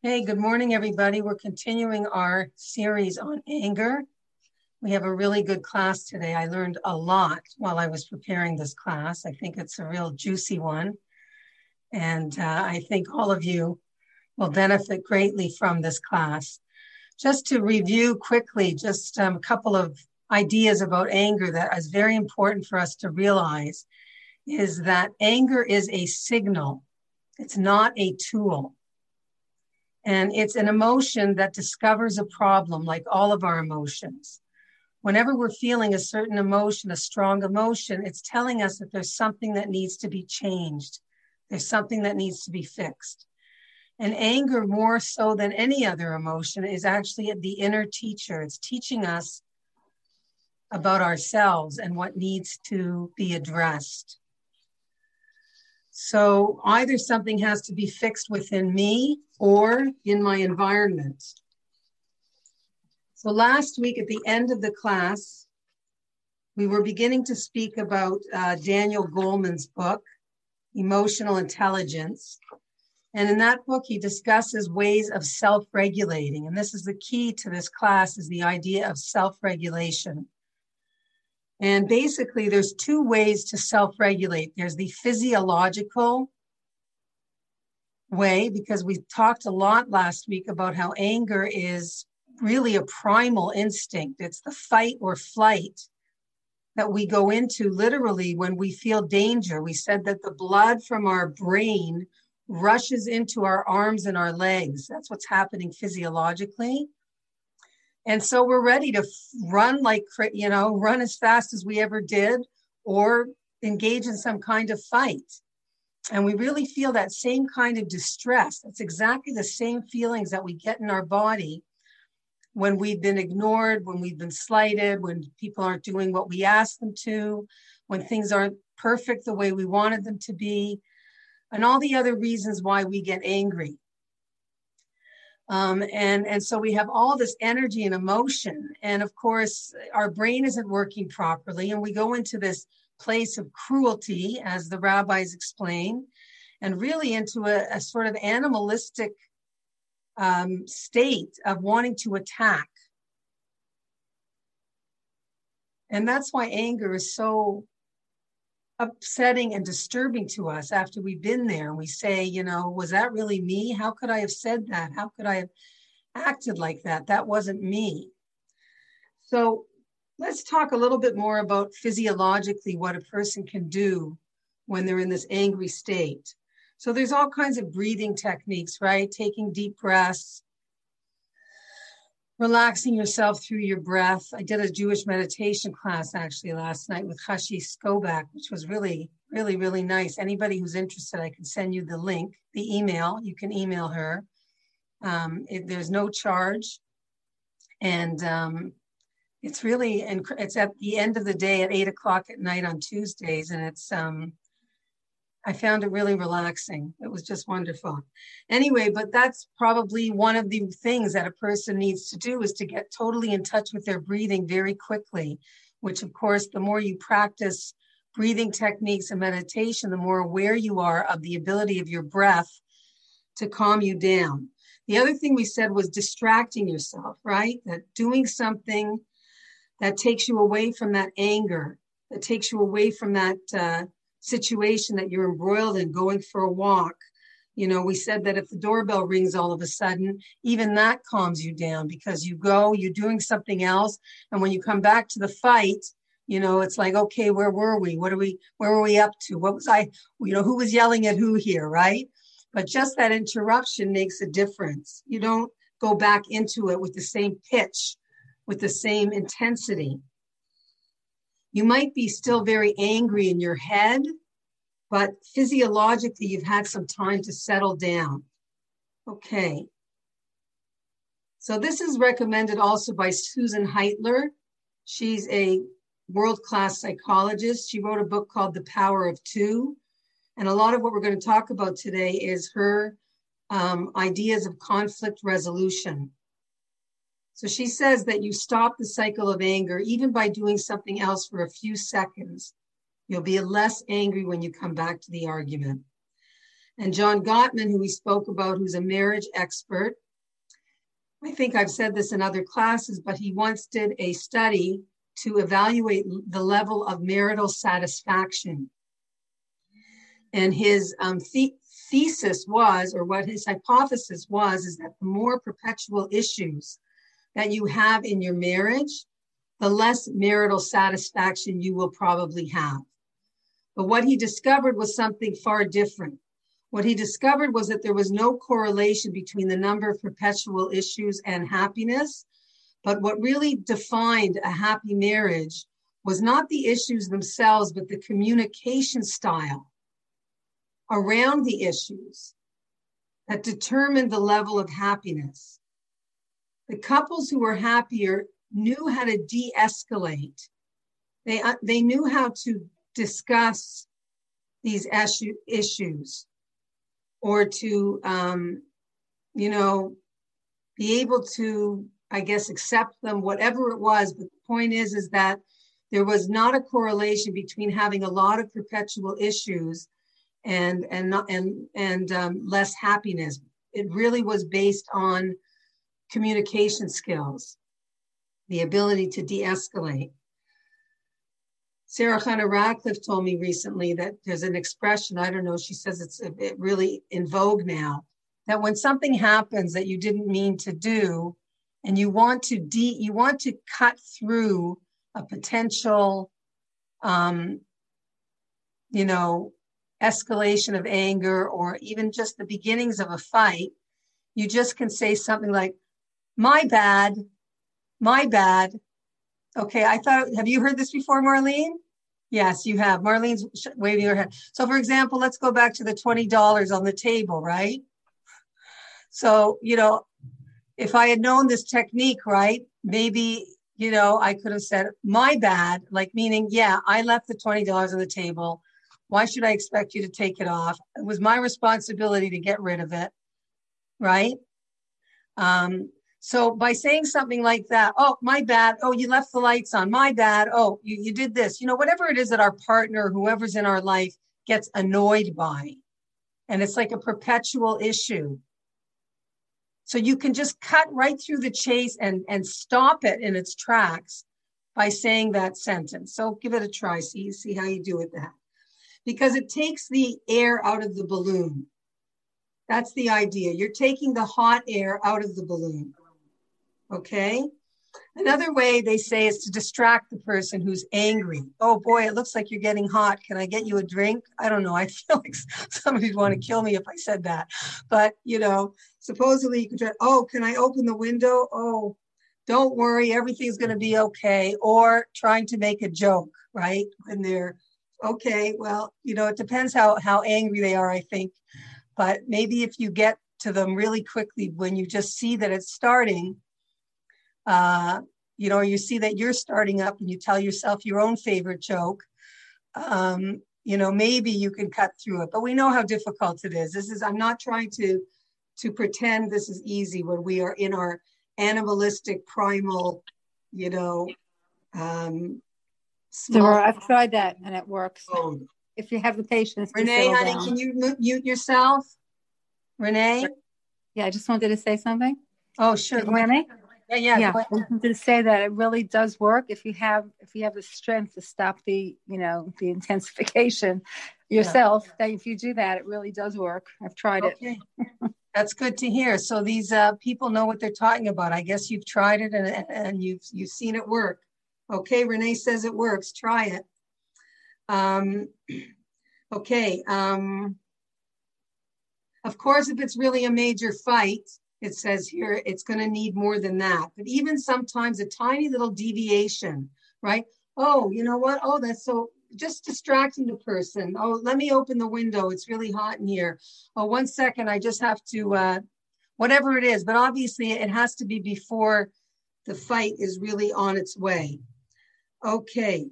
Hey, good morning, everybody. We're continuing our series on anger. We have a really good class today. I learned a lot while I was preparing this class. I think it's a real juicy one. And uh, I think all of you will benefit greatly from this class. Just to review quickly, just um, a couple of ideas about anger that is very important for us to realize is that anger is a signal. It's not a tool. And it's an emotion that discovers a problem, like all of our emotions. Whenever we're feeling a certain emotion, a strong emotion, it's telling us that there's something that needs to be changed. There's something that needs to be fixed. And anger, more so than any other emotion, is actually the inner teacher. It's teaching us about ourselves and what needs to be addressed. So either something has to be fixed within me or in my environment. So last week at the end of the class, we were beginning to speak about uh, Daniel Goleman's book, Emotional Intelligence. And in that book, he discusses ways of self-regulating. And this is the key to this class is the idea of self-regulation. And basically, there's two ways to self regulate there's the physiological way, because we talked a lot last week about how anger is really a primal instinct, it's the fight or flight that we go into literally when we feel danger. We said that the blood from our brain rushes into our arms and our legs. That's what's happening physiologically. And so we're ready to run like, you know, run as fast as we ever did or engage in some kind of fight. And we really feel that same kind of distress. That's exactly the same feelings that we get in our body when we've been ignored, when we've been slighted, when people aren't doing what we ask them to, when things aren't perfect the way we wanted them to be, and all the other reasons why we get angry. Um, and, and so we have all this energy and emotion. And of course, our brain isn't working properly. And we go into this place of cruelty, as the rabbis explain, and really into a, a sort of animalistic um, state of wanting to attack. And that's why anger is so upsetting and disturbing to us after we've been there and we say, you know, was that really me? How could I have said that? How could I have acted like that? That wasn't me. So let's talk a little bit more about physiologically what a person can do when they're in this angry state. So there's all kinds of breathing techniques, right? Taking deep breaths, relaxing yourself through your breath. I did a Jewish meditation class actually last night with Hashi Skobak, which was really, really, really nice. Anybody who's interested, I can send you the link, the email. You can email her. Um, it, there's no charge, and um, it's really and it's at the end of the day at eight o'clock at night on Tuesdays, and it's um, I found it really relaxing. It was just wonderful. Anyway, but that's probably one of the things that a person needs to do is to get totally in touch with their breathing very quickly, which of course, the more you practice breathing techniques and meditation, the more aware you are of the ability of your breath to calm you down. The other thing we said was distracting yourself, right? That doing something that takes you away from that anger, that takes you away from that uh, situation that you're embroiled in going for a walk. You know, we said that if the doorbell rings all of a sudden, even that calms you down because you go, you're doing something else. And when you come back to the fight, you know, it's like, okay, where were we? What are we, where were we up to? What was I, you know, who was yelling at who here, right? But just that interruption makes a difference. You don't go back into it with the same pitch, with the same intensity. You might be still very angry in your head, but physiologically, you've had some time to settle down. Okay. So, this is recommended also by Susan Heitler. She's a world class psychologist. She wrote a book called The Power of Two. And a lot of what we're going to talk about today is her um, ideas of conflict resolution. So she says that you stop the cycle of anger even by doing something else for a few seconds. You'll be less angry when you come back to the argument. And John Gottman, who we spoke about, who's a marriage expert, I think I've said this in other classes, but he once did a study to evaluate the level of marital satisfaction. And his um, the- thesis was, or what his hypothesis was, is that the more perpetual issues that you have in your marriage, the less marital satisfaction you will probably have. But what he discovered was something far different. What he discovered was that there was no correlation between the number of perpetual issues and happiness. But what really defined a happy marriage was not the issues themselves, but the communication style around the issues that determined the level of happiness. The couples who were happier knew how to de escalate, they, uh, they knew how to discuss these issues or to, um, you know, be able to, I guess, accept them, whatever it was. But the point is, is that there was not a correlation between having a lot of perpetual issues and and not and and um, less happiness. It really was based on communication skills, the ability to de-escalate. Sarah Chana Radcliffe told me recently that there's an expression, I don't know, she says it's really in vogue now, that when something happens that you didn't mean to do, and you want to de you want to cut through a potential um, you know escalation of anger or even just the beginnings of a fight you just can say something like my bad my bad Okay, I thought, have you heard this before, Marlene? Yes, you have. Marlene's waving her head. So, for example, let's go back to the $20 on the table, right? So, you know, if I had known this technique, right, maybe, you know, I could have said, my bad, like meaning, yeah, I left the $20 on the table. Why should I expect you to take it off? It was my responsibility to get rid of it, right? Um, so by saying something like that, oh, my bad. Oh, you left the lights on. My bad. Oh, you, you did this. You know, whatever it is that our partner, whoever's in our life, gets annoyed by. And it's like a perpetual issue. So you can just cut right through the chase and, and stop it in its tracks by saying that sentence. So give it a try. See, see how you do with that. Because it takes the air out of the balloon. That's the idea. You're taking the hot air out of the balloon. Okay. Another way they say is to distract the person who's angry. Oh boy, it looks like you're getting hot. Can I get you a drink? I don't know. I feel like somebody'd want to kill me if I said that. But, you know, supposedly you could try, oh, can I open the window? Oh, don't worry, everything's going to be okay. Or trying to make a joke, right? When they're okay, well, you know, it depends how, how angry they are, I think. But maybe if you get to them really quickly when you just see that it's starting, uh, you know, you see that you're starting up and you tell yourself your own favorite joke. Um, you know, maybe you can cut through it, but we know how difficult it is. This is, I'm not trying to, to pretend this is easy when we are in our animalistic primal, you know, um, small- I've tried that and it works. Oh. If you have the patience. Renee, honey, down. can you mute yourself? Renee? Yeah, I just wanted to say something. Oh, sure. Can you hear me? Yeah, yeah. Yeah, to say that it really does work if you have if you have the strength to stop the you know the intensification yourself. Yeah. That if you do that, it really does work. I've tried okay. it. That's good to hear. So these uh, people know what they're talking about. I guess you've tried it and and you've you've seen it work. Okay, Renee says it works. Try it. Um, okay. Um, of course, if it's really a major fight, it says here it's going to need more than that. But even sometimes a tiny little deviation, right? Oh, you know what? Oh, that's so just distracting the person. Oh, let me open the window. It's really hot in here. Oh, one second. I just have to, uh, whatever it is. But obviously, it has to be before the fight is really on its way. Okay.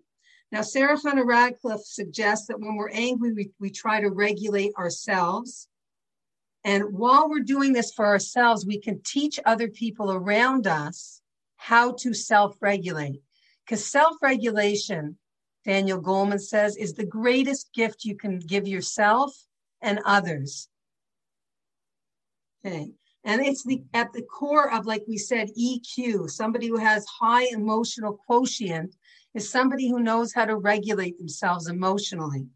Now, Sarah Chana Radcliffe suggests that when we're angry, we, we try to regulate ourselves. And while we're doing this for ourselves, we can teach other people around us how to self regulate. Because self regulation, Daniel Goleman says, is the greatest gift you can give yourself and others. Okay. And it's the at the core of, like we said, EQ, somebody who has high emotional quotient is somebody who knows how to regulate themselves emotionally.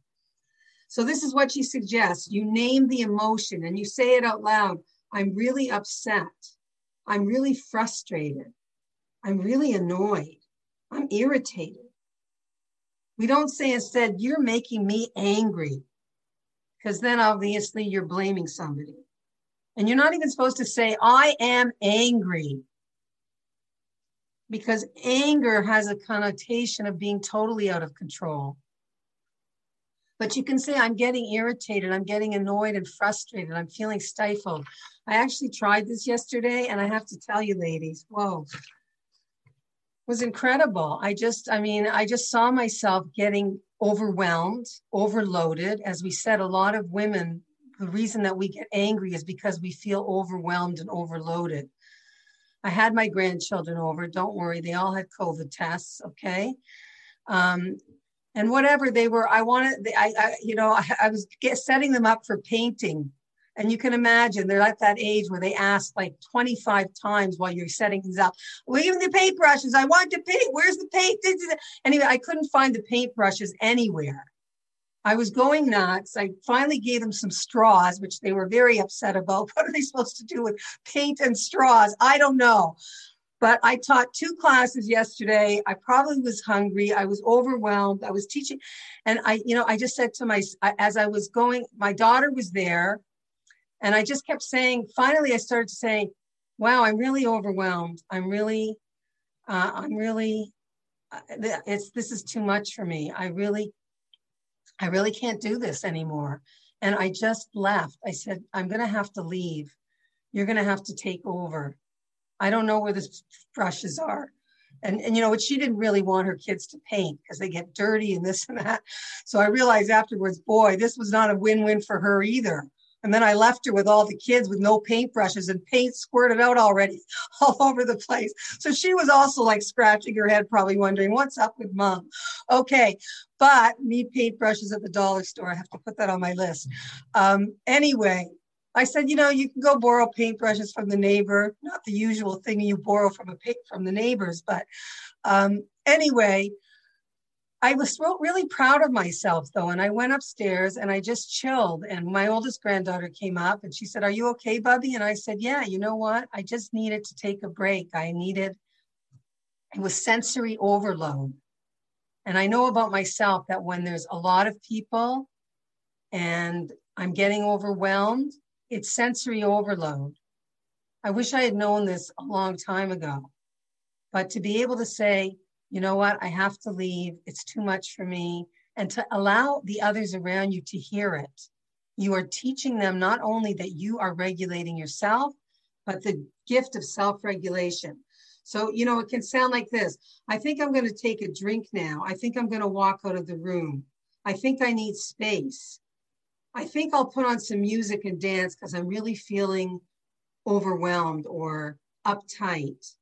So this is what she suggests. You name the emotion and you say it out loud. I'm really upset. I'm really frustrated. I'm really annoyed. I'm irritated. We don't say instead, you're making me angry, because then obviously you're blaming somebody. And you're not even supposed to say, I am angry, because anger has a connotation of being totally out of control. But you can say, I'm getting irritated, I'm getting annoyed and frustrated, I'm feeling stifled. I actually tried this yesterday, and I have to tell you, ladies, whoa, was incredible. I just, I mean, I just saw myself getting overwhelmed, overloaded. As we said, a lot of women, the reason that we get angry is because we feel overwhelmed and overloaded. I had my grandchildren over. Don't worry, they all had COVID tests. Okay. Um, and whatever they were, I wanted, I, I you know, I, I was get, setting them up for painting and you can imagine they're at that age where they ask like 25 times while you're setting things up. Well, even the paintbrushes, I want to paint. Where's the paint? Anyway, I couldn't find the paintbrushes anywhere. I was going nuts. I finally gave them some straws, which they were very upset about. What are they supposed to do with paint and straws? I don't know. But I taught two classes yesterday. I probably was hungry. I was overwhelmed. I was teaching. And I, you know, I just said to my, as I was going, my daughter was there and I just kept saying, finally, I started to say, wow, I'm really overwhelmed. I'm really, uh, I'm really, uh, it's, this is too much for me. I really, I really can't do this anymore. And I just left. I said, I'm going to have to leave. You're going to have to take over. I don't know where the brushes are. And, and you know what? She didn't really want her kids to paint because they get dirty and this and that. So I realized afterwards, boy, this was not a win win for her either. And then I left her with all the kids with no paintbrushes and paint squirted out already all over the place. So she was also like scratching her head, probably wondering, what's up with mom? Okay. But need paintbrushes at the dollar store. I have to put that on my list. Um, anyway, I said, you know, you can go borrow paintbrushes from the neighbor, not the usual thing you borrow from a paint from the neighbors, but um, anyway, I was really proud of myself though. And I went upstairs and I just chilled. And my oldest granddaughter came up and she said, Are you okay, Bubby? And I said, Yeah, you know what? I just needed to take a break. I needed, it was sensory overload. And I know about myself that when there's a lot of people and I'm getting overwhelmed, it's sensory overload. I wish I had known this a long time ago. But to be able to say, you know what, I have to leave. It's too much for me. And to allow the others around you to hear it. You are teaching them not only that you are regulating yourself, but the gift of self regulation. So, you know, it can sound like this I think I'm going to take a drink now. I think I'm going to walk out of the room. I think I need space. I think I'll put on some music and dance because I'm really feeling overwhelmed or uptight.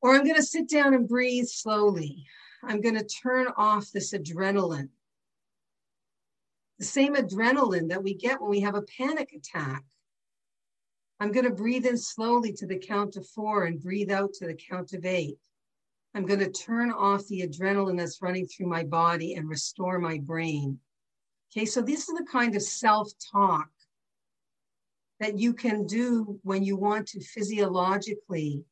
Or I'm going to sit down and breathe slowly. I'm going to turn off this adrenaline. The same adrenaline that we get when we have a panic attack. I'm going to breathe in slowly to the count of four and breathe out to the count of eight. I'm going to turn off the adrenaline that's running through my body and restore my brain. Okay, so this is the kind of self talk that you can do when you want to physiologically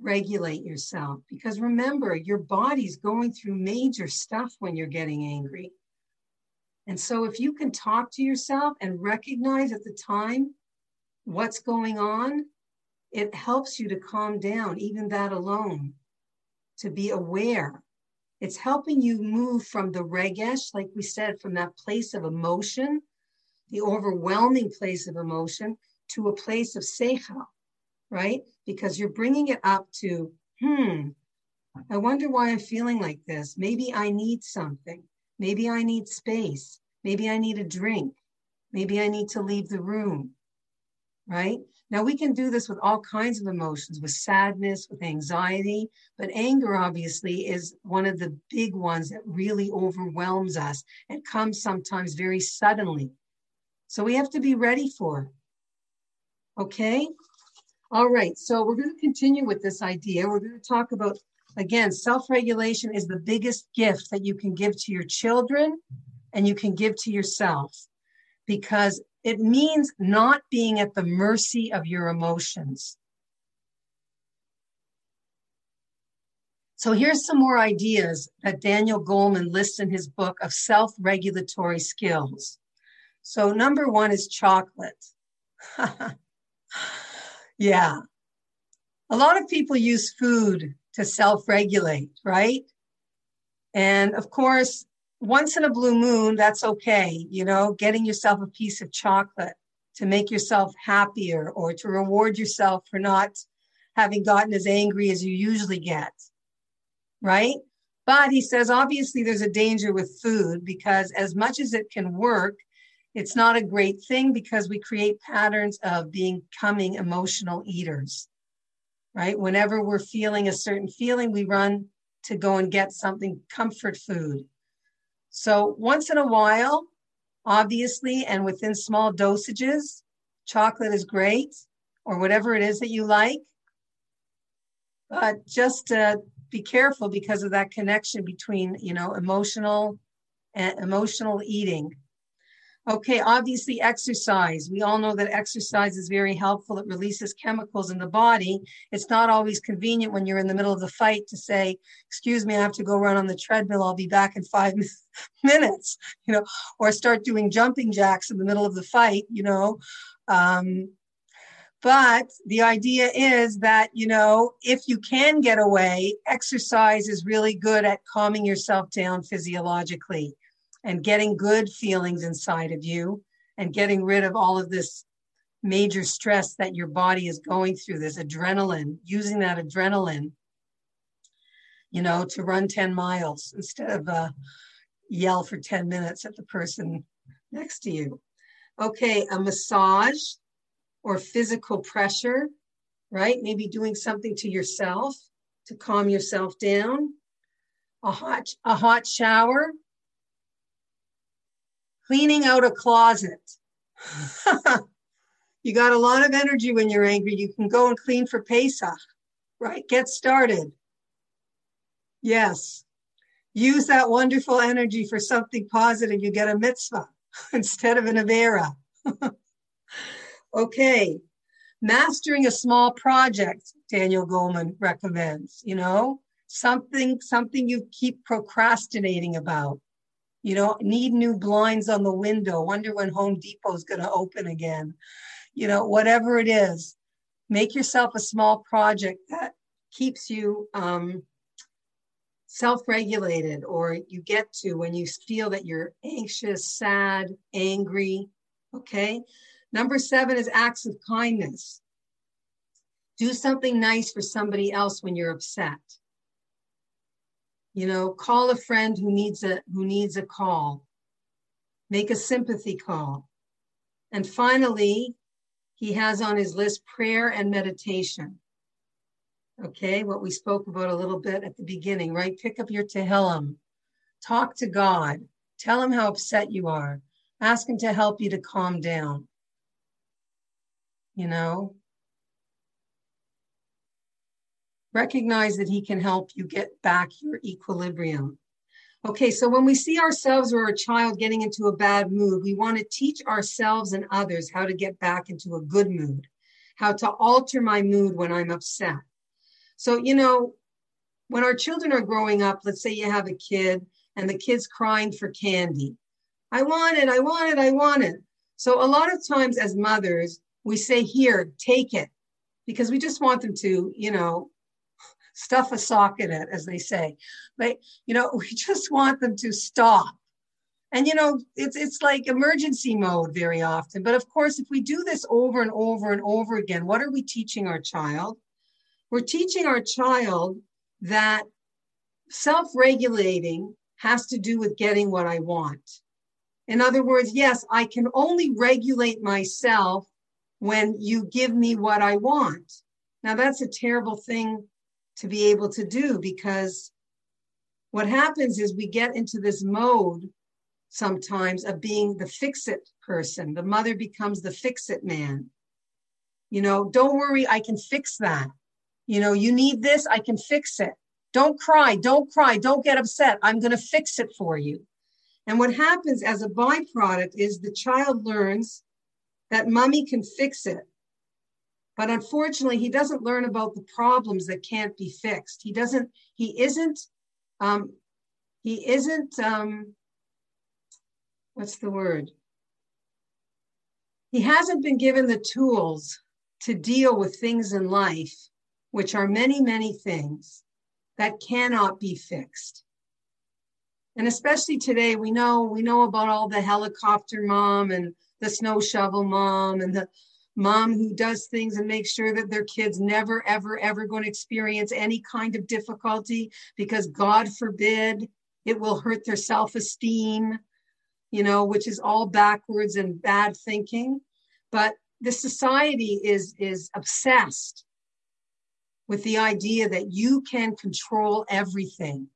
regulate yourself because remember, your body's going through major stuff when you're getting angry. And so, if you can talk to yourself and recognize at the time what's going on, it helps you to calm down, even that alone, to be aware. It's helping you move from the regesh, like we said, from that place of emotion, the overwhelming place of emotion, to a place of seichel, right? Because you're bringing it up to, hmm, I wonder why I'm feeling like this. Maybe I need something. Maybe I need space. Maybe I need a drink. Maybe I need to leave the room, right? Now, we can do this with all kinds of emotions, with sadness, with anxiety, but anger obviously is one of the big ones that really overwhelms us and comes sometimes very suddenly. So we have to be ready for it. Okay? All right, so we're going to continue with this idea. We're going to talk about, again, self regulation is the biggest gift that you can give to your children and you can give to yourself because it means not being at the mercy of your emotions. So here's some more ideas that Daniel Goleman lists in his book of self regulatory skills. So, number one is chocolate. yeah. A lot of people use food to self regulate, right? And of course, once in a blue moon, that's okay. You know, getting yourself a piece of chocolate to make yourself happier or to reward yourself for not having gotten as angry as you usually get right? But he says, obviously, there's a danger with food because as much as it can work, it's not a great thing because we create patterns of becoming emotional eaters, right? Whenever we're feeling a certain feeling, we run to go and get something comfort food. So once in a while, obviously, and within small dosages, chocolate is great or whatever it is that you like. But just to be careful because of that connection between you know emotional and emotional eating okay obviously exercise. We all know that exercise is very helpful. It releases chemicals in the body. It's not always convenient when you're in the middle of the fight to say excuse me i have to go run on the treadmill. I'll be back in five minutes you know or start doing jumping jacks in the middle of the fight you know? Um, but the idea is that, you know, if you can get away, exercise is really good at calming yourself down physiologically and getting good feelings inside of you and getting rid of all of this major stress that your body is going through, this adrenaline, using that adrenaline, you know, to run 10 miles instead of uh, yell for 10 minutes at the person next to you. Okay, a massage or physical pressure, right? Maybe doing something to yourself to calm yourself down. A hot, a hot shower. Cleaning out a closet. you got a lot of energy when you're angry. You can go and clean for Pesach, right? Get started. Yes. Use that wonderful energy for something positive. You get a mitzvah instead of an avera. Okay, mastering a small project, Daniel Goleman recommends, you know, something, something you keep procrastinating about. You know, need new blinds on the window, wonder when Home Depot is going to open again. You know, whatever it is, make yourself a small project that keeps you um, self regulated or you get to when you feel that you're anxious, sad, angry. Okay. Number seven is acts of kindness. Do something nice for somebody else when you're upset. You know, call a friend who needs a who needs a call. Make a sympathy call. And finally, he has on his list prayer and meditation. Okay, what we spoke about a little bit at the beginning, right? Pick up your Tehillim, talk to God, tell him how upset you are, ask him to help you to calm down you know? Recognize that he can help you get back your equilibrium. Okay, so when we see ourselves or a child getting into a bad mood, we want to teach ourselves and others how to get back into a good mood, how to alter my mood when I'm upset. So, you know, when our children are growing up, let's say you have a kid and the kid's crying for candy. I want it, I want it, I want it. So, a lot of times as mothers, we say, here, take it, because we just want them to, you know, stuff a sock in it, as they say. But, you know, we just want them to stop. And, you know, it's, it's like emergency mode very often. But of course, if we do this over and over and over again, what are we teaching our child? We're teaching our child that self regulating has to do with getting what I want. In other words, yes, I can only regulate myself when you give me what I want. Now, that's a terrible thing to be able to do because what happens is we get into this mode sometimes of being the fix it person. The mother becomes the fix it man. You know, don't worry, I can fix that. You know, you need this, I can fix it. Don't cry, don't cry, don't get upset. I'm going to fix it for you. And what happens as a byproduct is the child learns that mommy can fix it. But unfortunately, he doesn't learn about the problems that can't be fixed. He doesn't, he isn't, um, he isn't, um, what's the word? He hasn't been given the tools to deal with things in life, which are many, many things that cannot be fixed. And especially today, we know we know about all the helicopter mom and the snow shovel mom and the mom who does things and makes sure that their kids never, ever, ever going to experience any kind of difficulty because God forbid it will hurt their self esteem, you know, which is all backwards and bad thinking. But the society is, is obsessed with the idea that you can control everything.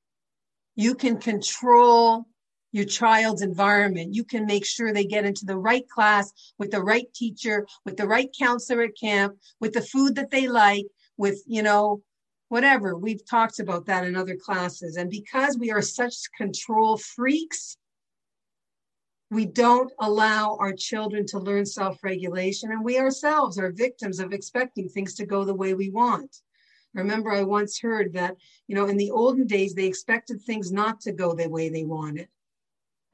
You can control your child's environment. You can make sure they get into the right class with the right teacher, with the right counselor at camp, with the food that they like, with, you know, whatever. We've talked about that in other classes. And because we are such control freaks, we don't allow our children to learn self regulation, and we ourselves are victims of expecting things to go the way we want. Remember, I once heard that, you know, in the olden days, they expected things not to go the way they wanted.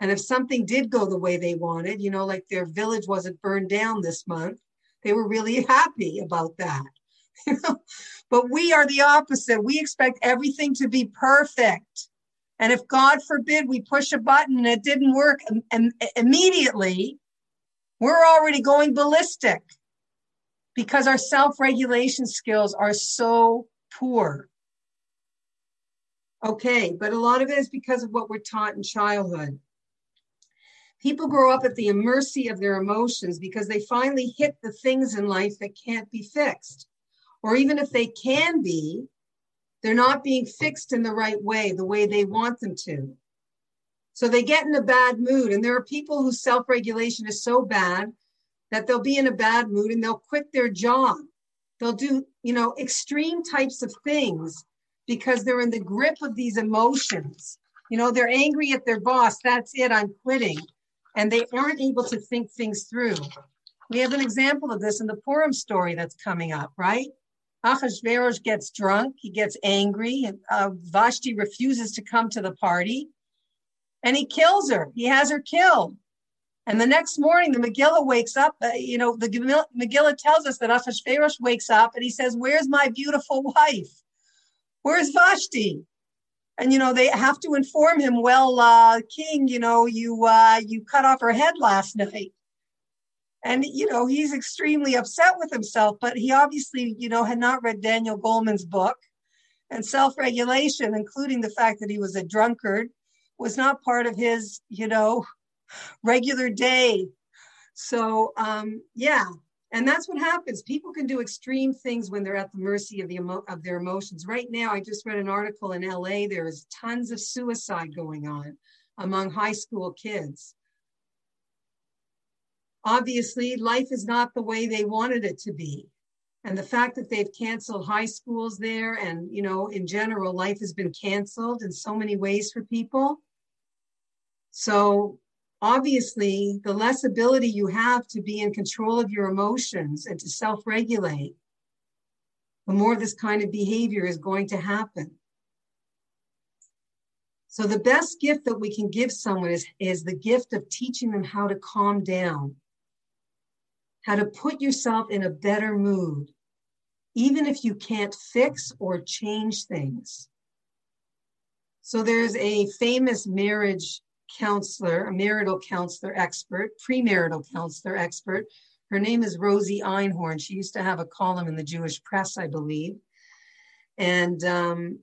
And if something did go the way they wanted, you know, like their village wasn't burned down this month, they were really happy about that. You know? but we are the opposite. We expect everything to be perfect. And if God forbid we push a button and it didn't work and immediately, we're already going ballistic because our self regulation skills are so poor. Okay, but a lot of it is because of what we're taught in childhood. People grow up at the mercy of their emotions because they finally hit the things in life that can't be fixed. Or even if they can be, they're not being fixed in the right way, the way they want them to. So they get in a bad mood. And there are people whose self regulation is so bad that they'll be in a bad mood and they'll quit their job. They'll do, you know, extreme types of things because they're in the grip of these emotions. You know, they're angry at their boss. That's it. I'm quitting. And they aren't able to think things through. We have an example of this in the Purim story that's coming up, right? Achashverosh gets drunk, he gets angry, and uh, Vashti refuses to come to the party, and he kills her. He has her killed. And the next morning, the Megillah wakes up. Uh, you know, the Megillah tells us that Achashverosh wakes up and he says, Where's my beautiful wife? Where's Vashti? And, you know, they have to inform him, Well, uh, King, you know, you, uh, you cut off her head last night. And you know he's extremely upset with himself but he obviously you know had not read daniel goleman's book. And self-regulation including the fact that he was a drunkard was not part of his you know regular day. So um yeah and that's what happens. People can do extreme things when they're at the mercy of the emo- of their emotions. Right now i just read an article in la there is tons of suicide going on among high school kids. Obviously life is not the way they wanted it to be. And the fact that they've canceled high schools there and you know in general life has been canceled in so many ways for people. So obviously the less ability you have to be in control of your emotions and to self-regulate the more this kind of behavior is going to happen so the best gift that we can give someone is, is the gift of teaching them how to calm down how to put yourself in a better mood, even if you can't fix or change things. So there's a famous marriage counselor, a marital counselor expert, premarital counselor expert. Her name is Rosie Einhorn. She used to have a column in the Jewish press, I believe. And um,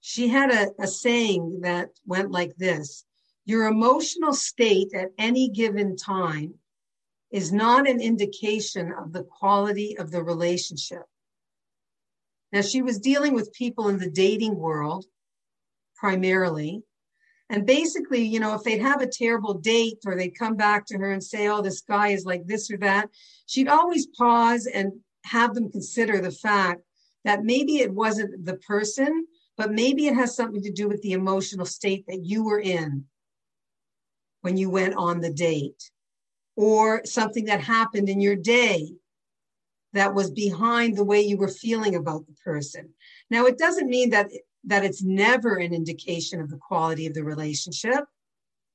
she had a, a saying that went like this Your emotional state at any given time is not an indication of the quality of the relationship. Now, she was dealing with people in the dating world primarily, And basically, you know, if they'd have a terrible date or they'd come back to her and say, oh, this guy is like this or that, she'd always pause and have them consider the fact that maybe it wasn't the person, but maybe it has something to do with the emotional state that you were in when you went on the date, or something that happened in your day that was behind the way you were feeling about the person. Now, it doesn't mean that that it's never an indication of the quality of the relationship,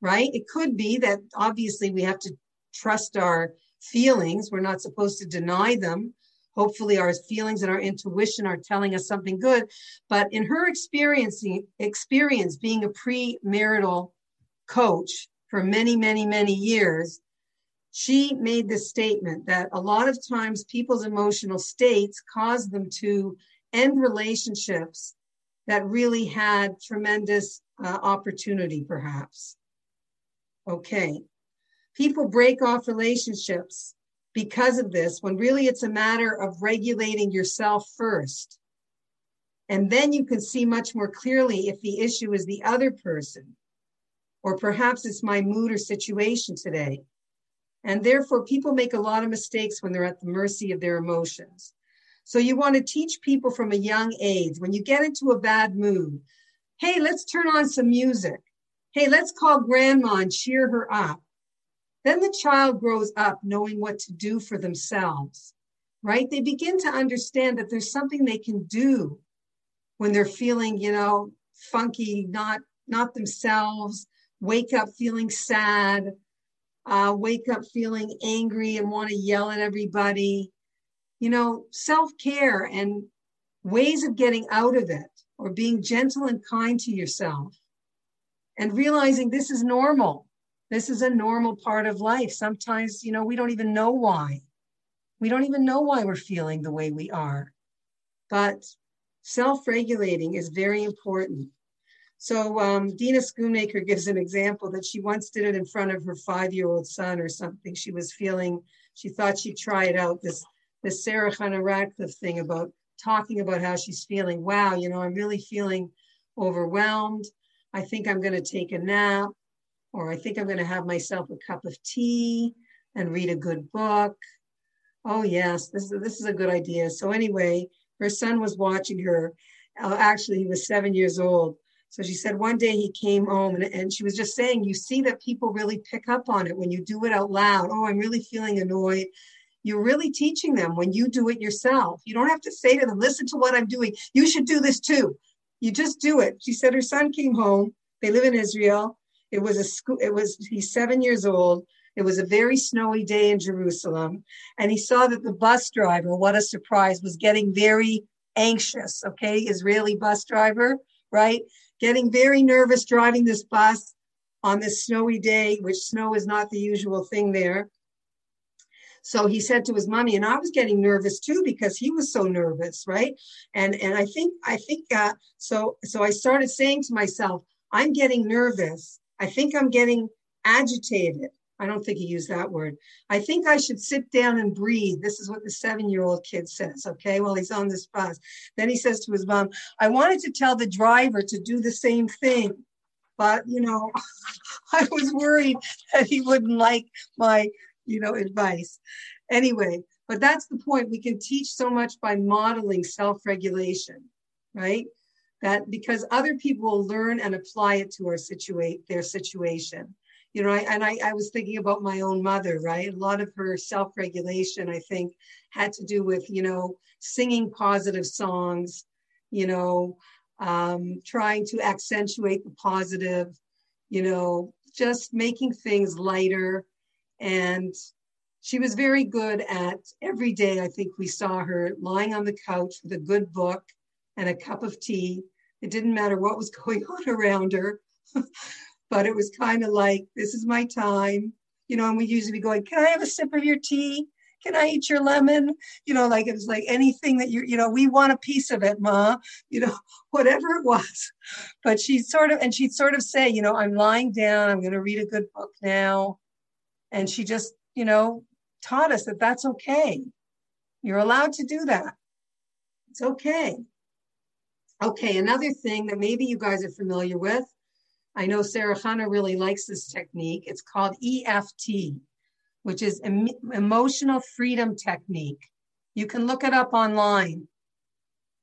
right? It could be that obviously we have to trust our feelings. We're not supposed to deny them. Hopefully, our feelings and our intuition are telling us something good. But in her experiencing experience being a premarital coach for many, many, many years, she made this statement that a lot of times people's emotional states cause them to end relationships that really had tremendous uh, opportunity, perhaps. Okay. People break off relationships because of this when really it's a matter of regulating yourself first. And then you can see much more clearly if the issue is the other person, or perhaps it's my mood or situation today. And therefore, people make a lot of mistakes when they're at the mercy of their emotions. So you want to teach people from a young age when you get into a bad mood, hey, let's turn on some music. Hey, let's call grandma and cheer her up. Then the child grows up knowing what to do for themselves, right? They begin to understand that there's something they can do when they're feeling, you know, funky, not not themselves, wake up feeling sad, uh, wake up feeling angry and want to yell at everybody you know, self care and ways of getting out of it or being gentle and kind to yourself and realizing this is normal. This is a normal part of life. Sometimes, you know, we don't even know why. We don't even know why we're feeling the way we are. But self regulating is very important. So um, Dina Schoonmaker gives an example that she once did it in front of her five year old son or something. She was feeling, she thought she'd try it out, this the Sarah Chana Radcliffe thing about talking about how she's feeling. Wow, you know, I'm really feeling overwhelmed. I think I'm going to take a nap, or I think I'm going to have myself a cup of tea and read a good book. Oh yes, this is this is a good idea. So anyway, her son was watching her. Uh, actually, he was seven years old. So she said one day he came home and, and she was just saying, you see that people really pick up on it when you do it out loud. Oh, I'm really feeling annoyed you're really teaching them when you do it yourself. You don't have to say to them, listen to what I'm doing. You should do this too. You just do it. She said her son came home. They live in Israel. It was a school, it was, he's seven years old. It was a very snowy day in Jerusalem. And he saw that the bus driver, what a surprise, was getting very anxious. Okay. Israeli bus driver, right? Getting very nervous driving this bus on this snowy day, which snow is not the usual thing there. So he said to his mommy, and I was getting nervous too because he was so nervous, right? And and I think I think uh, so. So I started saying to myself, I'm getting nervous. I think I'm getting agitated. I don't think he used that word. I think I should sit down and breathe. This is what the seven year old kid says, okay, while he's on this bus. Then he says to his mom, I wanted to tell the driver to do the same thing, but, you know, I was worried that he wouldn't like my you know, advice. Anyway, but that's the point. We can teach so much by modeling self-regulation, right? That because other people will learn and apply it to our situate their situation. You know, I, and I, I was thinking about my own mother, right? A lot of her self-regulation, I think, had to do with, you know, singing positive songs, you know, um, trying to accentuate the positive, you know, just making things lighter, and she was very good at every day. I think we saw her lying on the couch with a good book and a cup of tea. It didn't matter what was going on around her, but it was kind of like, this is my time. You know, and we usually be going, Can I have a sip of your tea? Can I eat your lemon? You know, like it was like anything that you, you know, we want a piece of it, Ma, you know, whatever it was. But she'd sort of, and she'd sort of say, you know, I'm lying down, I'm going to read a good book now. And she just, you know, taught us that that's okay. You're allowed to do that. It's okay. Okay, another thing that maybe you guys are familiar with I know Sarah Chana really likes this technique. It's called EFT, which is em- emotional freedom technique. You can look it up online.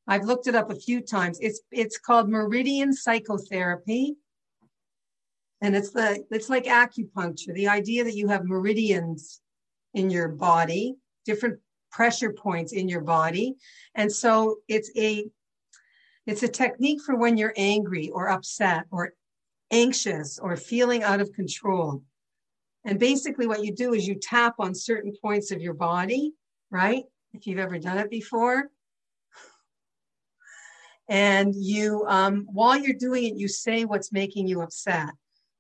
I've looked it up a few times. It's it's called meridian psychotherapy. And it's the it's like acupuncture, the idea that you have meridians in your body, different pressure points in your body. And so it's a it's a technique for when you're angry or upset or anxious or feeling out of control. And basically what you do is you tap on certain points of your body, right? If you've ever done it before, and you um, while you're doing it you say what's making you upset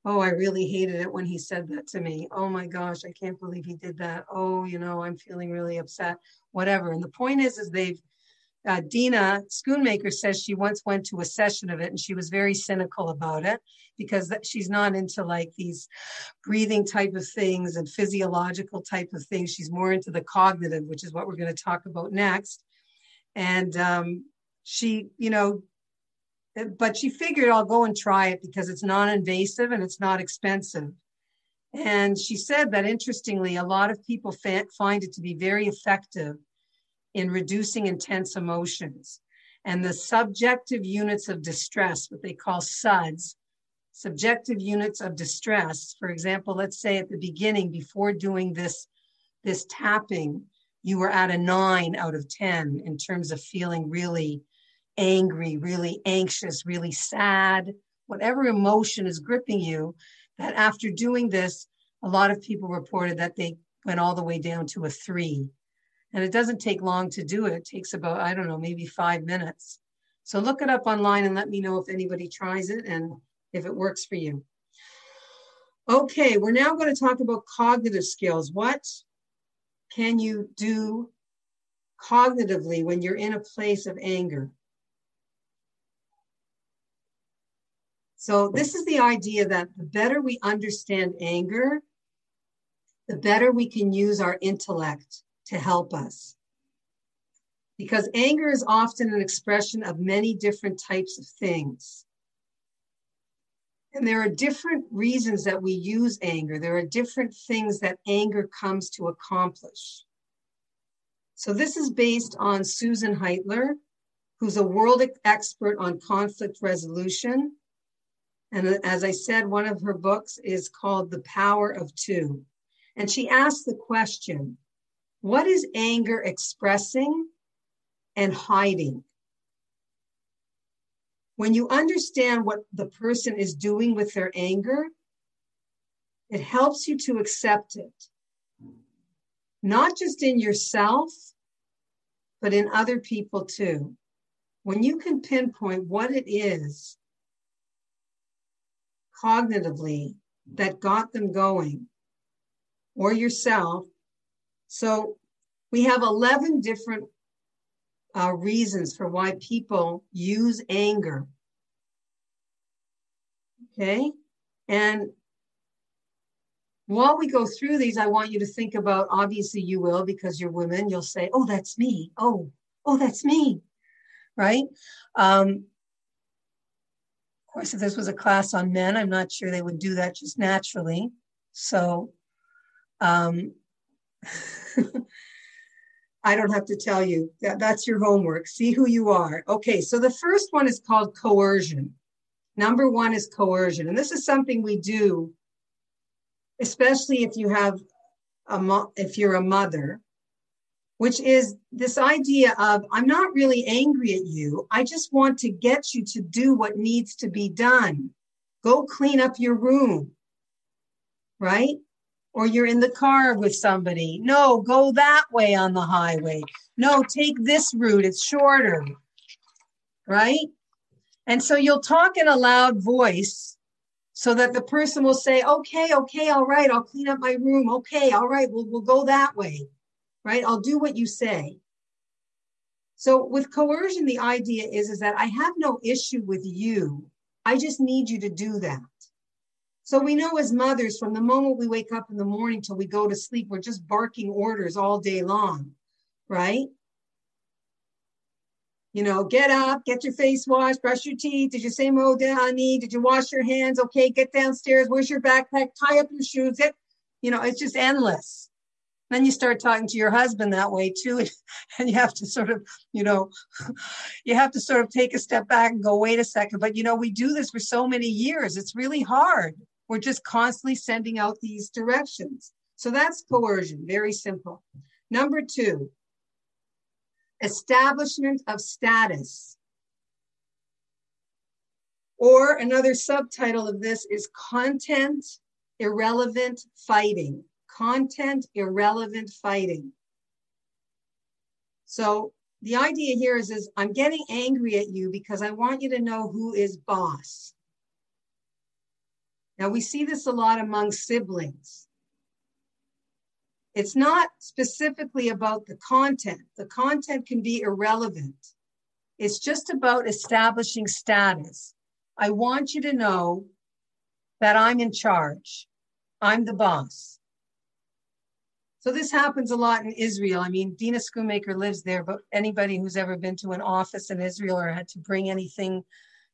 oh i really hated it when he said that to me oh my gosh i can't believe he did that oh you know i'm feeling really upset whatever and the point is is they've uh, Dina Schoonmaker says she once went to a session of it and she was very cynical about it because she's not into like these breathing type of things and physiological type of things. She's more into the cognitive, which is what we're going to talk about next. And um, she, you know, but she figured I'll go and try it because it's non-invasive and it's not expensive. And she said that interestingly, a lot of people fa- find it to be very effective in reducing intense emotions. And the subjective units of distress, what they call SUDS, subjective units of distress. For example, let's say at the beginning, before doing this, this tapping, you were at a nine out of 10 in terms of feeling really angry, really anxious, really sad, whatever emotion is gripping you, that after doing this, a lot of people reported that they went all the way down to a three. And it doesn't take long to do it. It takes about, I don't know, maybe five minutes. So look it up online and let me know if anybody tries it and if it works for you. Okay, we're now going to talk about cognitive skills. What can you do cognitively when you're in a place of anger? So this is the idea that the better we understand anger, the better we can use our intellect to help us. Because anger is often an expression of many different types of things. And there are different reasons that we use anger. There are different things that anger comes to accomplish. So this is based on Susan Heitler, who's a world expert on conflict resolution and as I said, one of her books is called The Power of Two. And she asks the question what is anger expressing and hiding? When you understand what the person is doing with their anger, it helps you to accept it, not just in yourself, but in other people too. When you can pinpoint what it is cognitively that got them going or yourself. So we have 11 different uh, reasons for why people use anger. Okay. And while we go through these, I want you to think about obviously you will because you're women. You'll say, oh, that's me. Oh, oh, that's me. Right. Um, course, if this was a class on men, I'm not sure they would do that just naturally. So um, I don't have to tell you that that's your homework. See who you are. Okay, so the first one is called coercion. Number one is coercion. And this is something we do, especially if you have a mo- if you're a mother which is this idea of I'm not really angry at you. I just want to get you to do what needs to be done. Go clean up your room, right? Or you're in the car with somebody. No, go that way on the highway. No, take this route. It's shorter, right? And so you'll talk in a loud voice so that the person will say, okay, okay, all right, I'll clean up my room. Okay, all right, we'll, we'll go that way right? I'll do what you say. So with coercion, the idea is, is that I have no issue with you. I just need you to do that. So we know as mothers, from the moment we wake up in the morning till we go to sleep, we're just barking orders all day long, right? You know, get up, get your face washed, brush your teeth. Did you say mo honey? Did you wash your hands? Okay, get downstairs. Where's your backpack? Tie up your shoes. Get, you know, it's just endless. Then you start talking to your husband that way too, and you have to sort of, you know, you have to sort of take a step back and go, wait a second. But you know, we do this for so many years. It's really hard. We're just constantly sending out these directions. So that's coercion, very simple. Number two, establishment of status. Or another subtitle of this is content irrelevant fighting. Content irrelevant fighting. So the idea here is, is I'm getting angry at you because I want you to know who is boss. Now we see this a lot among siblings. It's not specifically about the content. The content can be irrelevant. It's just about establishing status. I want you to know that I'm in charge. I'm the boss. So this happens a lot in Israel. I mean, Dina Schoonmaker lives there, but anybody who's ever been to an office in Israel or had to bring anything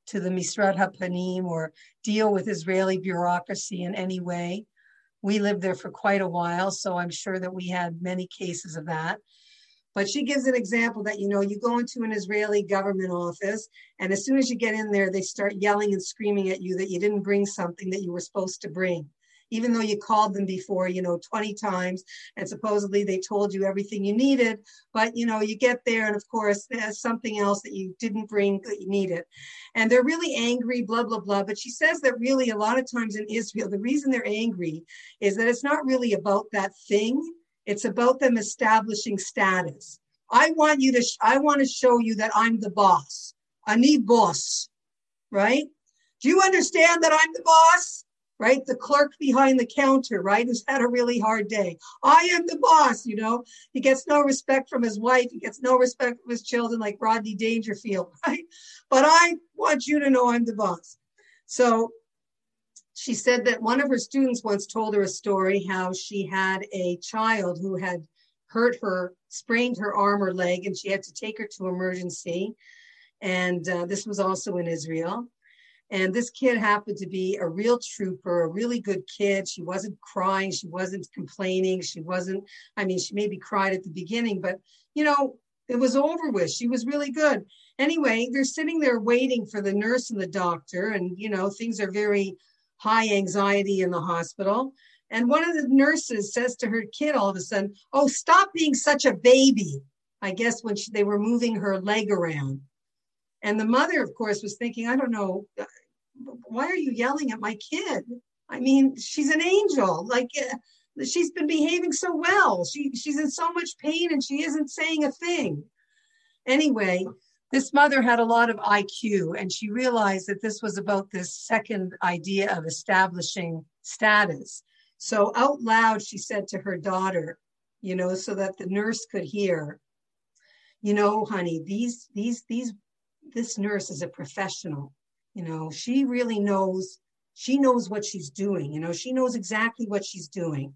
to the Misrad HaPanim or deal with Israeli bureaucracy in any way we lived there for quite a while, so I'm sure that we had many cases of that. But she gives an example that, you know, you go into an Israeli government office, and as soon as you get in there, they start yelling and screaming at you that you didn't bring something that you were supposed to bring even though you called them before, you know, 20 times and supposedly they told you everything you needed. But, you know, you get there and of course there's something else that you didn't bring that you needed. And they're really angry, blah, blah, blah. But she says that really a lot of times in Israel, the reason they're angry is that it's not really about that thing. It's about them establishing status. I want you to, sh- I want to show you that I'm the boss. I need boss, right? Do you understand that I'm the boss? Right? The clerk behind the counter, right? Who's had a really hard day. I am the boss, you know. He gets no respect from his wife. He gets no respect from his children, like Rodney Dangerfield, right? But I want you to know I'm the boss. So she said that one of her students once told her a story how she had a child who had hurt her, sprained her arm or leg, and she had to take her to emergency. And uh, this was also in Israel. And this kid happened to be a real trooper, a really good kid. She wasn't crying, she wasn't complaining, she wasn't, I mean, she maybe cried at the beginning, but you know, it was over with. She was really good. Anyway, they're sitting there waiting for the nurse and the doctor, and you know, things are very high anxiety in the hospital. And one of the nurses says to her kid all of a sudden, Oh, stop being such a baby. I guess when she, they were moving her leg around. And the mother, of course, was thinking, I don't know, why are you yelling at my kid? I mean, she's an angel. Like uh, she's been behaving so well. She she's in so much pain and she isn't saying a thing. Anyway, this mother had a lot of IQ and she realized that this was about this second idea of establishing status. So out loud, she said to her daughter, you know, so that the nurse could hear, you know, honey, these, these, these, this nurse is a professional you know she really knows she knows what she's doing you know she knows exactly what she's doing.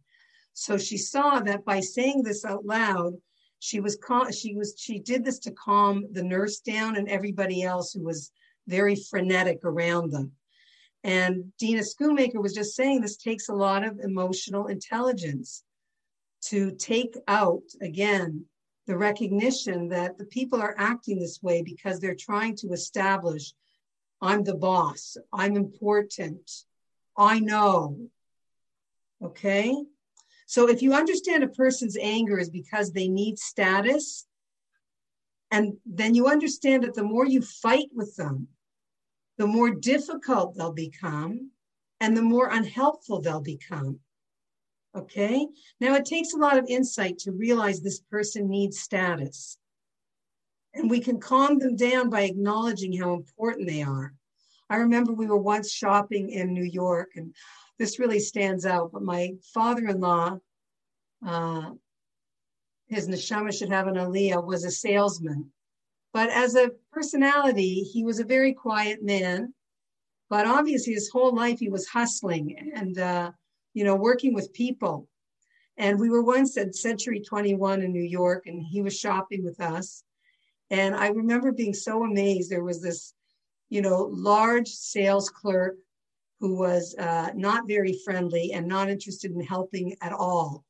So she saw that by saying this out loud she was cal- she was she did this to calm the nurse down and everybody else who was very frenetic around them. And dina schoonmaker was just saying this takes a lot of emotional intelligence to take out again the recognition that the people are acting this way because they're trying to establish I'm the boss. I'm important. I know. Okay. So if you understand a person's anger is because they need status, and then you understand that the more you fight with them, the more difficult they'll become and the more unhelpful they'll become. Okay. Now it takes a lot of insight to realize this person needs status. And we can calm them down by acknowledging how important they are. I remember we were once shopping in New York, and this really stands out. But my father in law, uh, his neshama should have an aliyah, was a salesman. But as a personality, he was a very quiet man. But obviously, his whole life he was hustling and, uh, you know, working with people. And we were once at Century 21 in New York, and he was shopping with us. And I remember being so amazed. There was this, you know, large sales clerk who was uh, not very friendly and not interested in helping at all.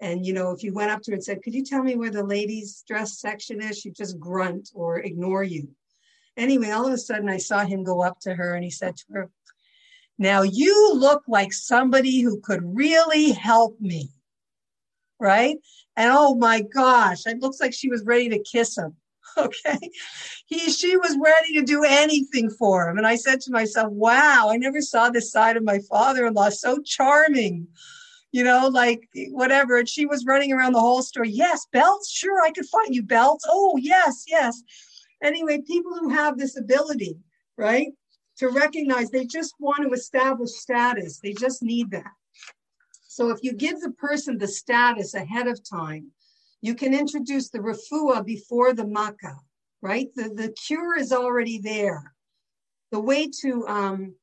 And, you know, if you went up to her and said, Could you tell me where the ladies' dress section is? She'd just grunt or ignore you. Anyway, all of a sudden I saw him go up to her and he said to her, Now you look like somebody who could really help me. Right. And oh my gosh, it looks like she was ready to kiss him. Okay. He, she was ready to do anything for him. And I said to myself, wow, I never saw this side of my father in law. So charming you know, like whatever. And she was running around the whole store. Yes, belts. Sure, I could find you belts. Oh, yes, yes. Anyway, people who have this ability, right, to recognize they just want to establish status, they just need that. So if you give the person the status ahead of time, you can introduce the refuah before the makkah, right? The, the cure is already there. The way to um,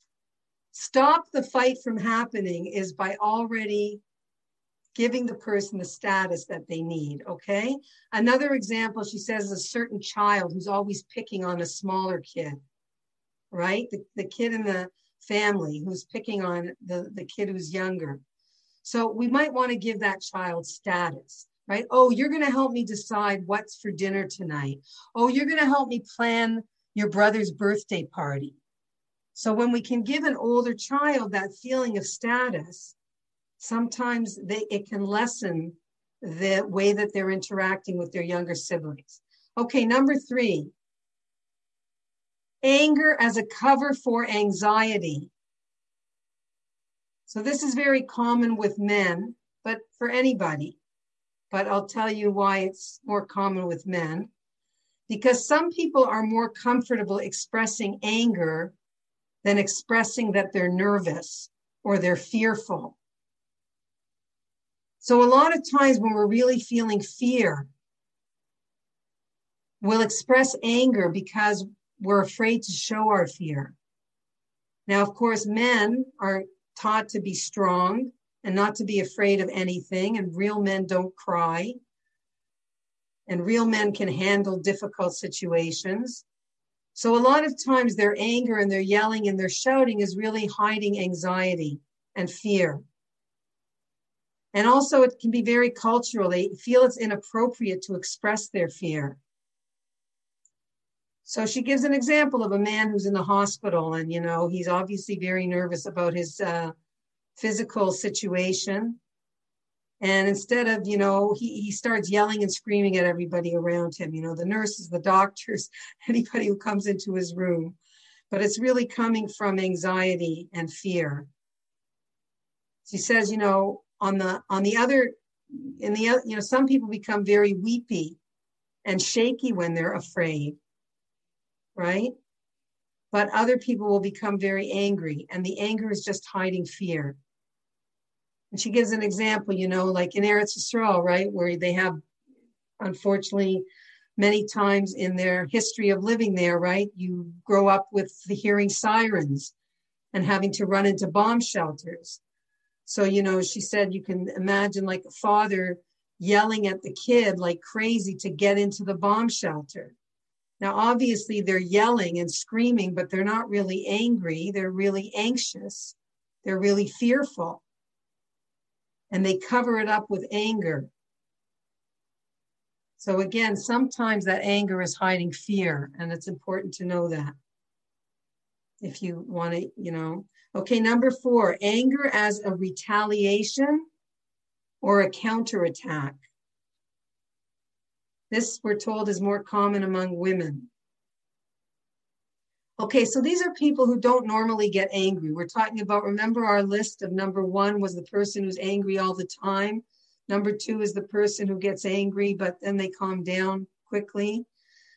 stop the fight from happening is by already giving the person the status that they need. Okay. Another example, she says, a certain child who's always picking on a smaller kid, right? The, the kid in the family who's picking on the, the kid who's younger. So we might want to give that child status, right? Oh, you're going to help me decide what's for dinner tonight. Oh, you're going to help me plan your brother's birthday party. So when we can give an older child that feeling of status, sometimes they, it can lessen the way that they're interacting with their younger siblings. Okay, number three, anger as a cover for anxiety. So this is very common with men, but for anybody. But I'll tell you why it's more common with men. Because some people are more comfortable expressing anger than expressing that they're nervous or they're fearful. So, a lot of times when we're really feeling fear, we'll express anger because we're afraid to show our fear. Now, of course, men are taught to be strong and not to be afraid of anything, and real men don't cry. And real men can handle difficult situations. So, a lot of times, their anger and their yelling and their shouting is really hiding anxiety and fear. And also, it can be very cultural. They feel it's inappropriate to express their fear. So she gives an example of a man who's in the hospital, and you know he's obviously very nervous about his uh, physical situation. And instead of, you know, he, he starts yelling and screaming at everybody around him, you know, the nurses, the doctors, anybody who comes into his room. But it's really coming from anxiety and fear. She says, you know, on the on the other in the you know some people become very weepy and shaky when they're afraid right but other people will become very angry and the anger is just hiding fear and she gives an example you know like in eretz Yisrael, right where they have unfortunately many times in their history of living there right you grow up with the hearing sirens and having to run into bomb shelters so, you know, she said you can imagine like a father yelling at the kid like crazy to get into the bomb shelter. Now, obviously, they're yelling and screaming, but they're not really angry. They're really anxious. They're really fearful. And they cover it up with anger. So, again, sometimes that anger is hiding fear, and it's important to know that if you want to, you know. Okay, number four, anger as a retaliation or a counterattack. This, we're told, is more common among women. Okay, so these are people who don't normally get angry. We're talking about, remember our list of number one was the person who's angry all the time. Number two is the person who gets angry, but then they calm down quickly.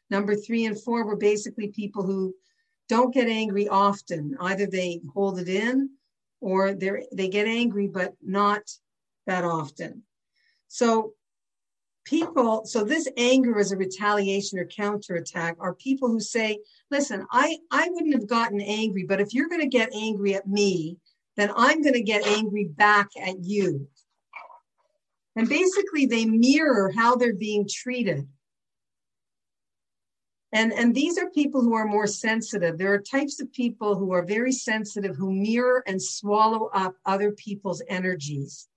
Number three and four were basically people who don't get angry often. Either they hold it in or they they get angry, but not that often. So people, so this anger is a retaliation or counterattack are people who say, listen, I, I wouldn't have gotten angry, but if you're going to get angry at me, then I'm going to get angry back at you. And basically, they mirror how they're being treated. And, and these are people who are more sensitive. There are types of people who are very sensitive who mirror and swallow up other people's energies.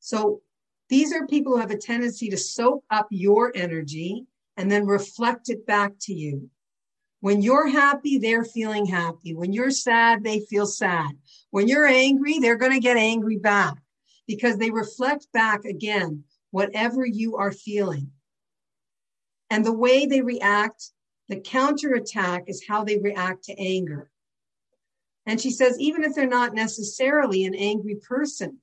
So these are people who have a tendency to soak up your energy and then reflect it back to you. When you're happy, they're feeling happy. When you're sad, they feel sad. When you're angry, they're going to get angry back because they reflect back again whatever you are feeling. And the way they react, the counterattack is how they react to anger. And she says, even if they're not necessarily an angry person.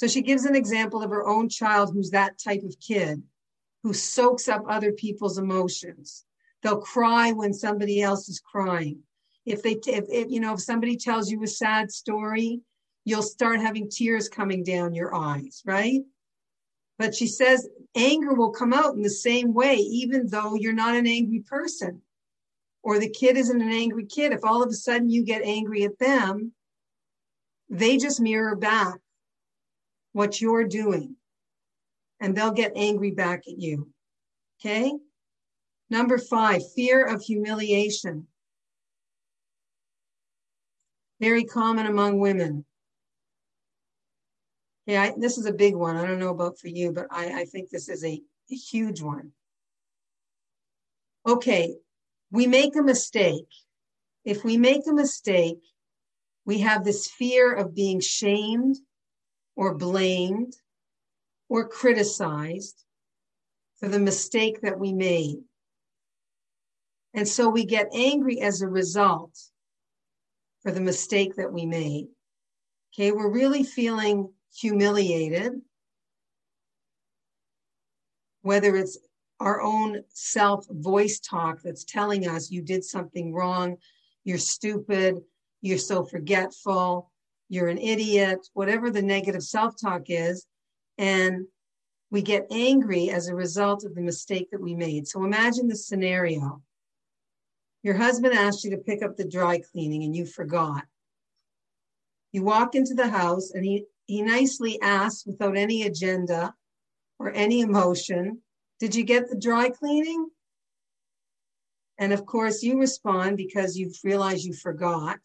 So she gives an example of her own child who's that type of kid who soaks up other people's emotions. They'll cry when somebody else is crying. If they, if, if you know, if somebody tells you a sad story, you'll start having tears coming down your eyes, right? But she says anger will come out in the same way, even though you're not an angry person or the kid isn't an angry kid. If all of a sudden you get angry at them, they just mirror back what you're doing and they'll get angry back at you. Okay. Number five, fear of humiliation. Very common among women. Yeah, I, this is a big one. I don't know about for you, but I, I think this is a, a huge one. Okay, we make a mistake. If we make a mistake, we have this fear of being shamed or blamed or criticized for the mistake that we made. And so we get angry as a result for the mistake that we made. Okay, we're really feeling humiliated, whether it's our own self voice talk that's telling us you did something wrong, you're stupid, you're so forgetful, you're an idiot, whatever the negative self talk is. And we get angry as a result of the mistake that we made. So imagine the scenario. Your husband asked you to pick up the dry cleaning and you forgot. You walk into the house and he he nicely asks without any agenda or any emotion, Did you get the dry cleaning? And of course, you respond because you've realized you forgot.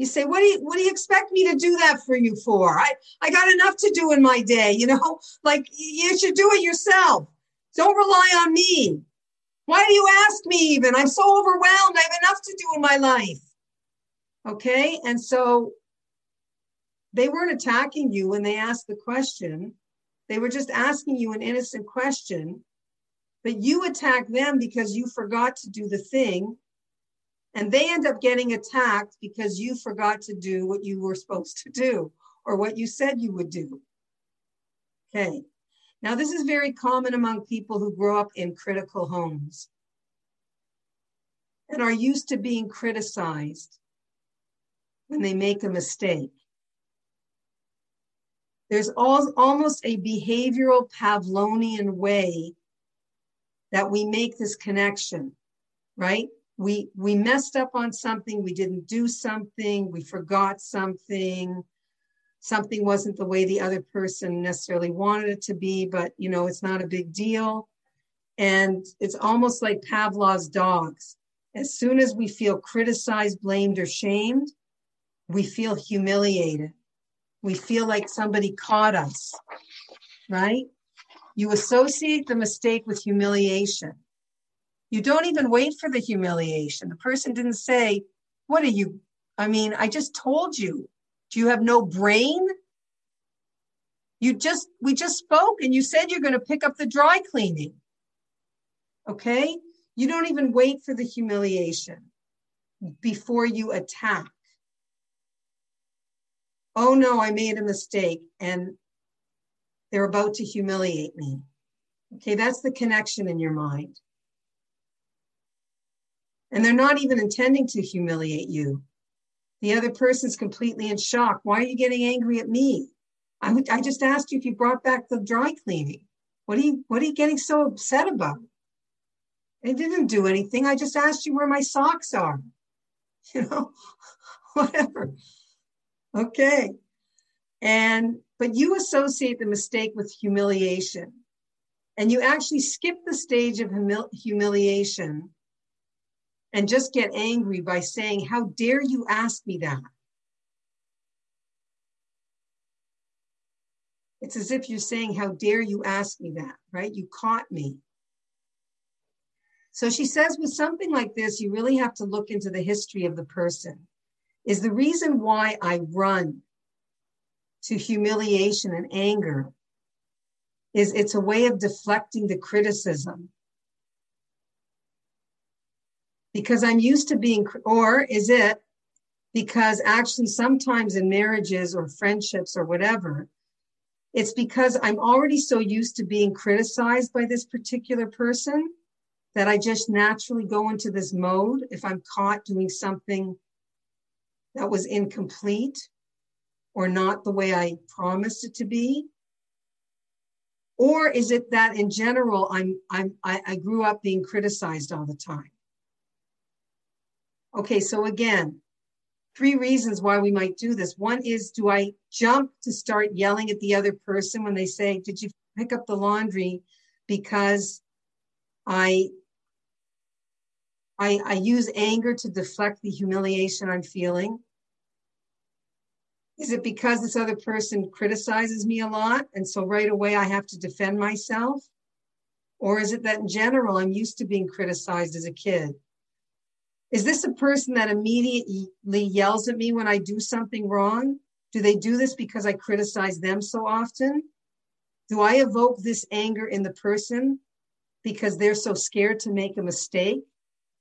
You say, what do you what do you expect me to do that for you for? I, I got enough to do in my day, you know, like you should do it yourself. Don't rely on me. Why do you ask me even? I'm so overwhelmed. I have enough to do in my life. Okay. And so they weren't attacking you when they asked the question. They were just asking you an innocent question. But you attack them because you forgot to do the thing. And they end up getting attacked because you forgot to do what you were supposed to do or what you said you would do. Okay. Now, this is very common among people who grow up in critical homes and are used to being criticized when they make a mistake. There's all, almost a behavioral Pavlovian way that we make this connection, right? We, we messed up on something, we didn't do something, we forgot something, something wasn't the way the other person necessarily wanted it to be, but you know, it's not a big deal. And it's almost like Pavlov's dogs. As soon as we feel criticized, blamed, or shamed, we feel humiliated we feel like somebody caught us, right? You associate the mistake with humiliation. You don't even wait for the humiliation. The person didn't say, What are you? I mean, I just told you. Do you have no brain? You just, we just spoke and you said you're going to pick up the dry cleaning. Okay? You don't even wait for the humiliation before you attack oh no, I made a mistake and they're about to humiliate me. Okay, that's the connection in your mind. And they're not even intending to humiliate you. The other person's completely in shock. Why are you getting angry at me? I, would, I just asked you if you brought back the dry cleaning. What are you what are you getting so upset about? I didn't do anything. I just asked you where my socks are. You know, whatever. Okay. And, but you associate the mistake with humiliation. and you actually skip the stage of humil- humiliation and just get angry by saying, How dare you ask me that? It's as if you're saying, How dare you ask me that, right? You caught me. So she says, with something like this, you really have to look into the history of the person. Is the reason why I run to humiliation and anger is it's a way of deflecting the criticism because I'm used to being, or is it because actually sometimes in marriages or friendships or whatever, it's because I'm already so used to being criticized by this particular person that I just naturally go into this mode if I'm caught doing something that was incomplete or not the way I promised it to be? Or is it that in general I'm I'm I, I grew up being criticized all the time? Okay, so again, three reasons why we might do this. One is do I jump to start yelling at the other person when they say, Did you pick up the laundry? Because I I, I use anger to deflect the humiliation I'm feeling. Is it because this other person criticizes me a lot? And so right away I have to defend myself? Or is it that in general I'm used to being criticized as a kid? Is this a person that immediately yells at me when I do something wrong? Do they do this because I criticize them so often? Do I evoke this anger in the person because they're so scared to make a mistake?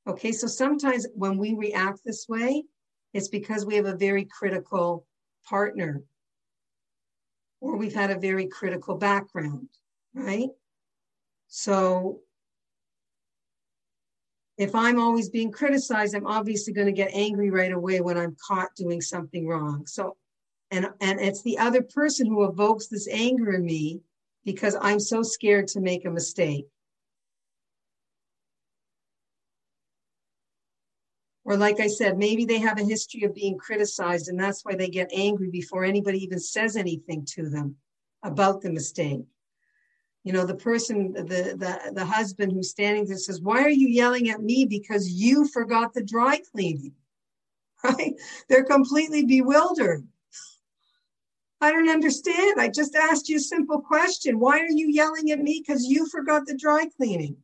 Okay, so sometimes when we react this way, it's because we have a very critical partner or we've had a very critical background, right? So if I'm always being criticized, I'm obviously going to get angry right away when I'm caught doing something wrong. So, and, and it's the other person who evokes this anger in me because I'm so scared to make a mistake. Or, like I said, maybe they have a history of being criticized and that's why they get angry before anybody even says anything to them about the mistake you know the person the the the husband who's standing there says why are you yelling at me? Because you forgot the dry cleaning. Right? They're completely bewildered. I don't understand. I just asked you a simple question. Why are you yelling at me? Because you forgot the dry cleaning.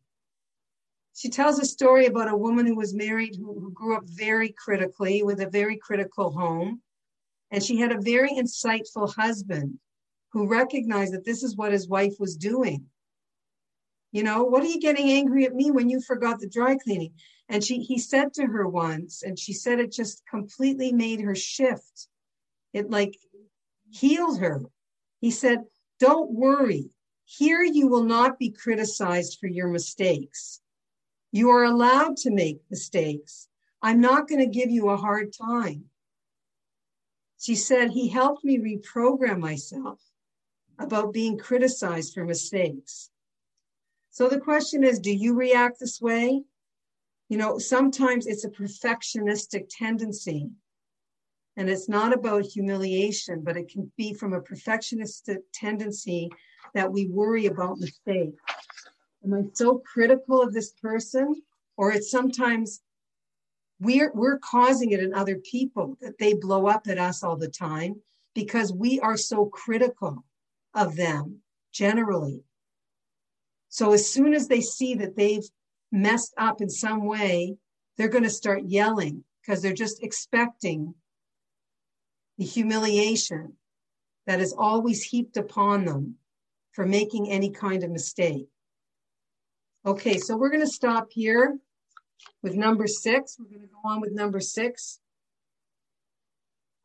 She tells a story about a woman who was married who, who grew up very critically with a very critical home. And she had a very insightful husband who recognized that this is what his wife was doing. You know, what are you getting angry at me when you forgot the dry cleaning? And she he said to her once, and she said it just completely made her shift. It like healed her. He said, Don't worry. Here you will not be criticized for your mistakes. You are allowed to make mistakes. I'm not going to give you a hard time. She said, He helped me reprogram myself about being criticized for mistakes. So the question is do you react this way? You know, sometimes it's a perfectionistic tendency. And it's not about humiliation, but it can be from a perfectionistic tendency that we worry about mistakes. Am I so critical of this person? Or it's sometimes we're, we're causing it in other people that they blow up at us all the time because we are so critical of them generally. So as soon as they see that they've messed up in some way, they're going to start yelling because they're just expecting the humiliation that is always heaped upon them for making any kind of mistake. Okay, so we're going to stop here with number six. We're going to go on with number six.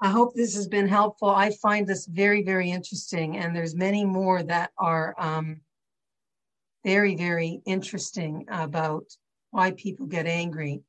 I hope this has been helpful. I find this very, very interesting, and there's many more that are um, very, very interesting about why people get angry.